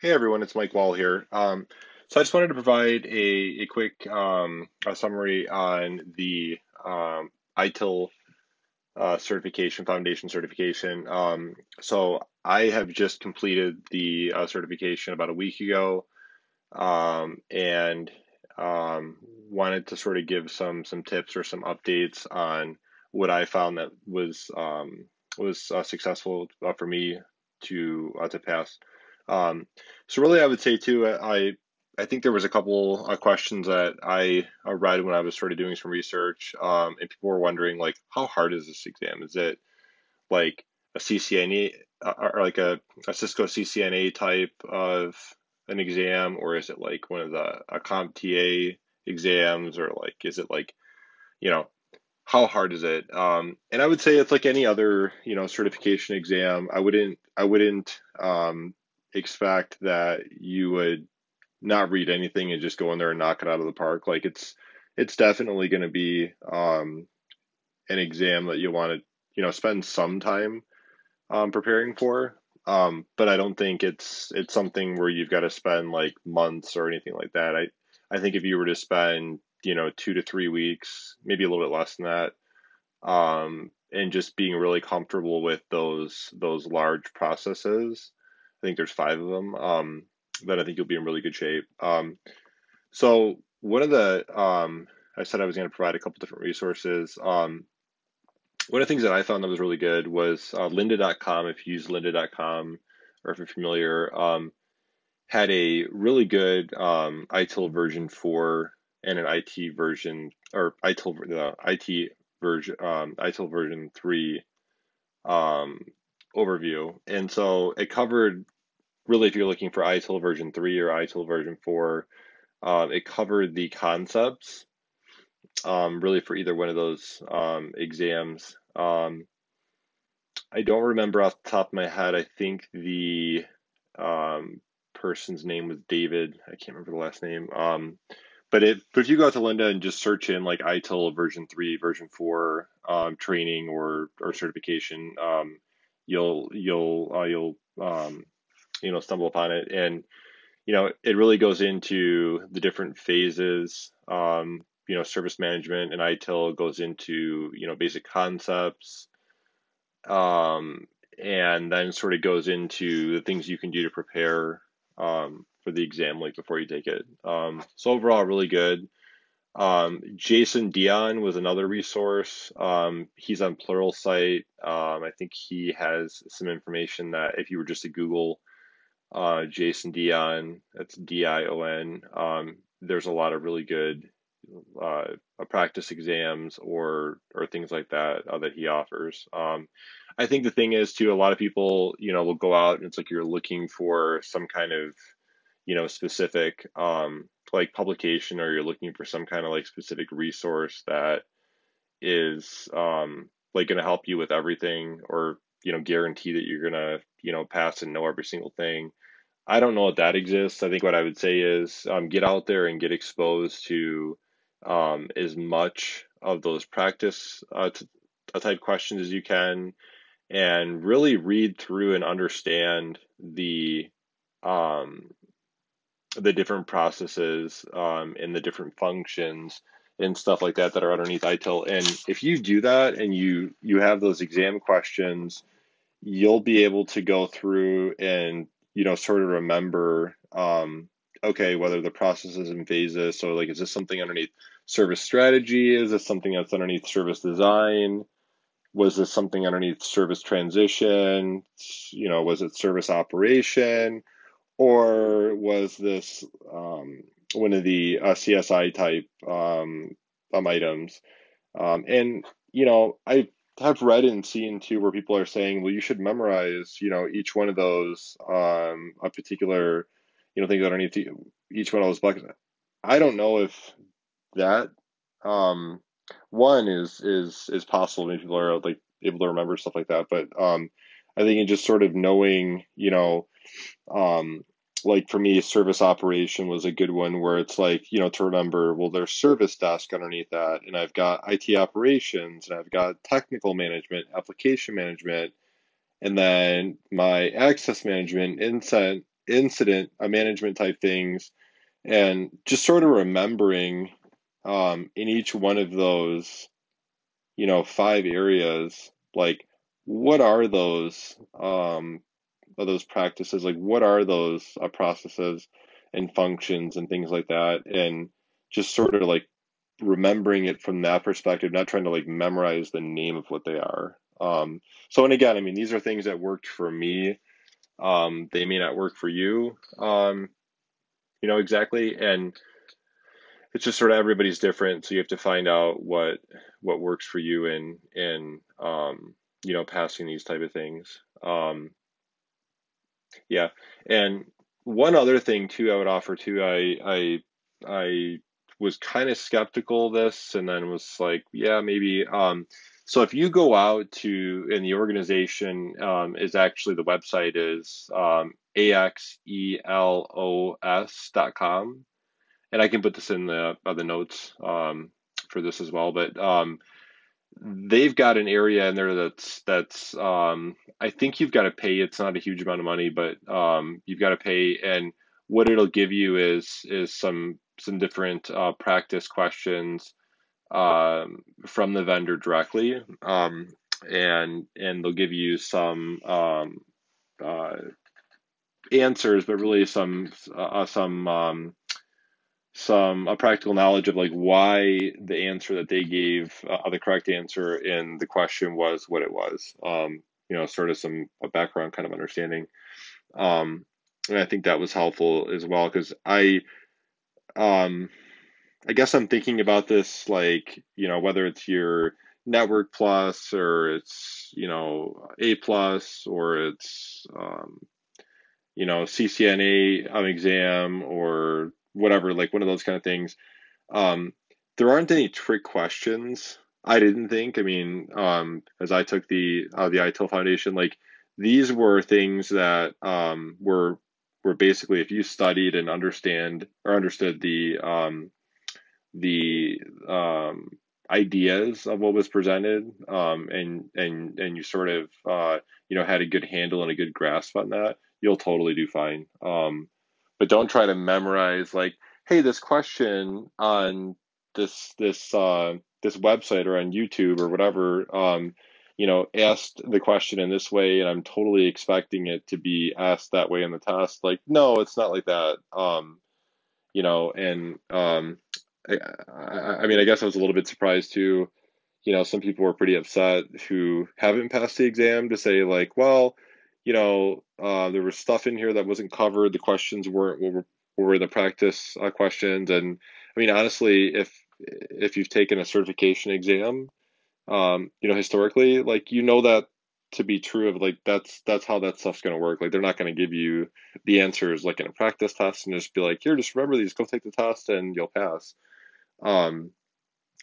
Hey everyone, it's Mike Wahl here. Um, so I just wanted to provide a, a quick um, a summary on the um, ITIL uh, certification, foundation certification. Um, so I have just completed the uh, certification about a week ago, um, and um, wanted to sort of give some some tips or some updates on what I found that was um, was uh, successful uh, for me to uh, to pass. Um, so really, I would say too, I I think there was a couple of questions that I read when I was sort of doing some research, um, and people were wondering like, how hard is this exam? Is it like a CCNA uh, or like a, a Cisco CCNA type of an exam, or is it like one of the a exams, or like is it like you know how hard is it? Um, and I would say it's like any other you know certification exam. I wouldn't I wouldn't um, expect that you would not read anything and just go in there and knock it out of the park. Like it's it's definitely going to be um, an exam that you want to you know spend some time um, preparing for. Um, but I don't think it's it's something where you've got to spend like months or anything like that. I I think if you were to spend you know two to three weeks, maybe a little bit less than that, um, and just being really comfortable with those those large processes. I think there's five of them. Um, then I think you'll be in really good shape. Um, so one of the um, I said I was going to provide a couple different resources. Um, one of the things that I found that was really good was uh, lynda.com. If you use lynda.com or if you're familiar, um, had a really good um, ITIL version 4 and an IT version, or ITIL, the IT version, um, ITIL version 3 um, overview. And so it covered really if you're looking for ITIL version 3 or ITIL version 4, um, it covered the concepts um, really for either one of those um, exams. Um, I don't remember off the top of my head. I think the um, person's name was David. I can't remember the last name. Um, but it, but if you go out to Lynda and just search in like ITIL version three, version four um, training or or certification, um, you'll you'll uh, you'll um, you know stumble upon it, and you know it really goes into the different phases. Um, you know, service management and ITIL goes into you know basic concepts um, and then sort of goes into the things you can do to prepare um, for the exam like before you take it. Um, so overall, really good. Um, Jason Dion was another resource. Um, he's on Pluralsight. Um, I think he has some information that if you were just to Google uh, Jason Dion, that's D I O N. Um, there's a lot of really good uh, practice exams or or things like that uh, that he offers. Um, I think the thing is too, a lot of people, you know, will go out and it's like you're looking for some kind of, you know, specific um, like publication or you're looking for some kind of like specific resource that is um, like going to help you with everything or you know guarantee that you're gonna you know pass and know every single thing I don't know if that exists. I think what I would say is um, get out there and get exposed to um, as much of those practice uh, t- uh, type questions as you can, and really read through and understand the um, the different processes um, and the different functions and stuff like that that are underneath ITIL. And if you do that and you you have those exam questions you'll be able to go through and you know sort of remember um, okay whether the processes and phases so like is this something underneath service strategy? Is this something that's underneath service design? Was this something underneath service transition? You know was it service operation or was this um, one of the uh, csi type um, um, items um, and you know, I have read and seen too where people are saying, well, you should memorize, you know, each one of those, um, a particular, you know, things underneath each one of those buckets. I don't know if that, um, one is is is possible. Maybe people are like able to remember stuff like that, but um, I think in just sort of knowing, you know, um, like for me, service operation was a good one where it's like, you know, to remember, well, there's service desk underneath that, and I've got IT operations, and I've got technical management, application management, and then my access management, incident, incident uh, management type things, and just sort of remembering um, in each one of those, you know, five areas, like what are those um, are those practices? Like what are those uh, processes and functions and things like that, and just sort of like remembering it from that perspective, not trying to like memorize the name of what they are. Um, so, and again, I mean, these are things that worked for me. Um, they may not work for you, um, you know, exactly. And it's just sort of everybody's different. So you have to find out what, what works for you in, in, um, you know, passing these type of things. Um, yeah. And one other thing too, I would offer too, I, I, I was kind of skeptical of this and then was like, yeah, maybe. Um, so if you go out to, and the organization um, is actually, the website is um, axelos.com. And I can put this in the, uh, notes um, for this as well. But um, they've got an area in there that's that's um, I think you've got to pay. It's not a huge amount of money, but um, you've got to pay. And what it'll give you is is some some different uh, practice questions um, from the vendor directly, um, and and they'll give you some um, uh, answers, but really some uh, some um, some a practical knowledge of like why the answer that they gave, uh, the correct answer in the question was what it was. Um, you know, sort of some a background kind of understanding. Um, and I think that was helpful as well because I, um, I guess I'm thinking about this like you know whether it's your network plus or it's you know a plus or it's um, you know CCNA um, exam or whatever like one of those kind of things um, there aren't any trick questions. I didn't think. I mean, um, as I took the uh, the ITIL Foundation, like these were things that um, were were basically if you studied and understand or understood the um, the um, ideas of what was presented, um, and and and you sort of uh, you know had a good handle and a good grasp on that, you'll totally do fine. Um, but don't try to memorize like, hey, this question on this this uh, this website or on YouTube or whatever. Um, you know, asked the question in this way, and I'm totally expecting it to be asked that way in the test. Like, no, it's not like that. Um, you know, and um, I, I, I mean, I guess I was a little bit surprised too. You know, some people were pretty upset who haven't passed the exam to say like, well, you know, uh, there was stuff in here that wasn't covered. The questions weren't were, were the practice uh, questions, and I mean, honestly, if if you've taken a certification exam, um, you know, historically, like you know that to be true of like that's that's how that stuff's going to work. Like they're not going to give you the answers like in a practice test and just be like, here, just remember these, go take the test and you'll pass. Um,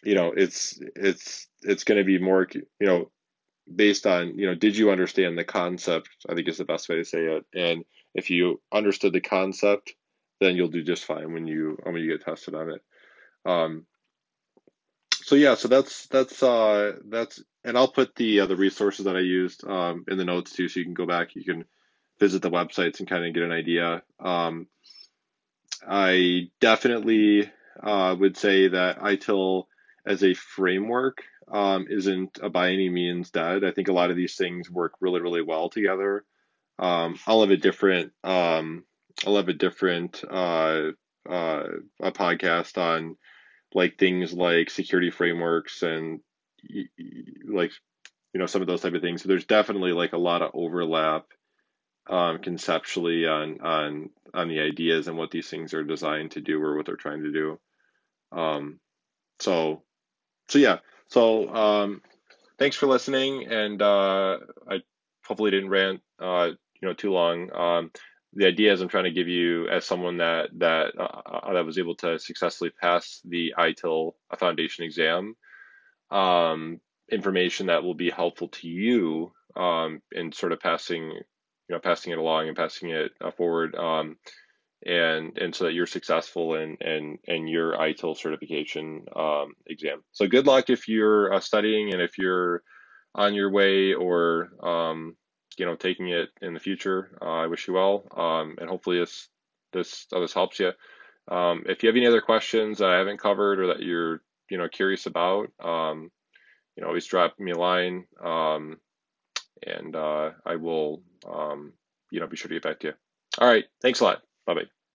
you know, it's it's it's going to be more, you know, based on you know, did you understand the concept? I think is the best way to say it. And if you understood the concept, then you'll do just fine when you when you get tested on it. Um, so yeah, so that's that's uh that's and I'll put the uh, the resources that I used um, in the notes too, so you can go back, you can visit the websites and kind of get an idea. Um, I definitely uh, would say that ITIL as a framework um, isn't by any means dead. I think a lot of these things work really really well together. Um, I'll have a different um, I'll have a different uh, uh, a podcast on like things like security frameworks and like you know some of those type of things. So there's definitely like a lot of overlap um, conceptually on on on the ideas and what these things are designed to do or what they're trying to do. Um, so so yeah. So um, thanks for listening, and uh, I hopefully didn't rant uh, you know too long. Um, the ideas I'm trying to give you as someone that that uh, that was able to successfully pass the ITIL foundation exam, um, information that will be helpful to you um, in sort of passing, you know, passing it along and passing it uh, forward, um, and and so that you're successful in in in your ITIL certification um, exam. So good luck if you're uh, studying and if you're on your way or um, you know taking it in the future. Uh, I wish you well, um, and hopefully this this uh, this helps you. Um, if you have any other questions that I haven't covered or that you're you know curious about, um, you know always drop me a line, um, and uh, I will you know be sure to get back to you. All right, thanks a lot. Bye bye.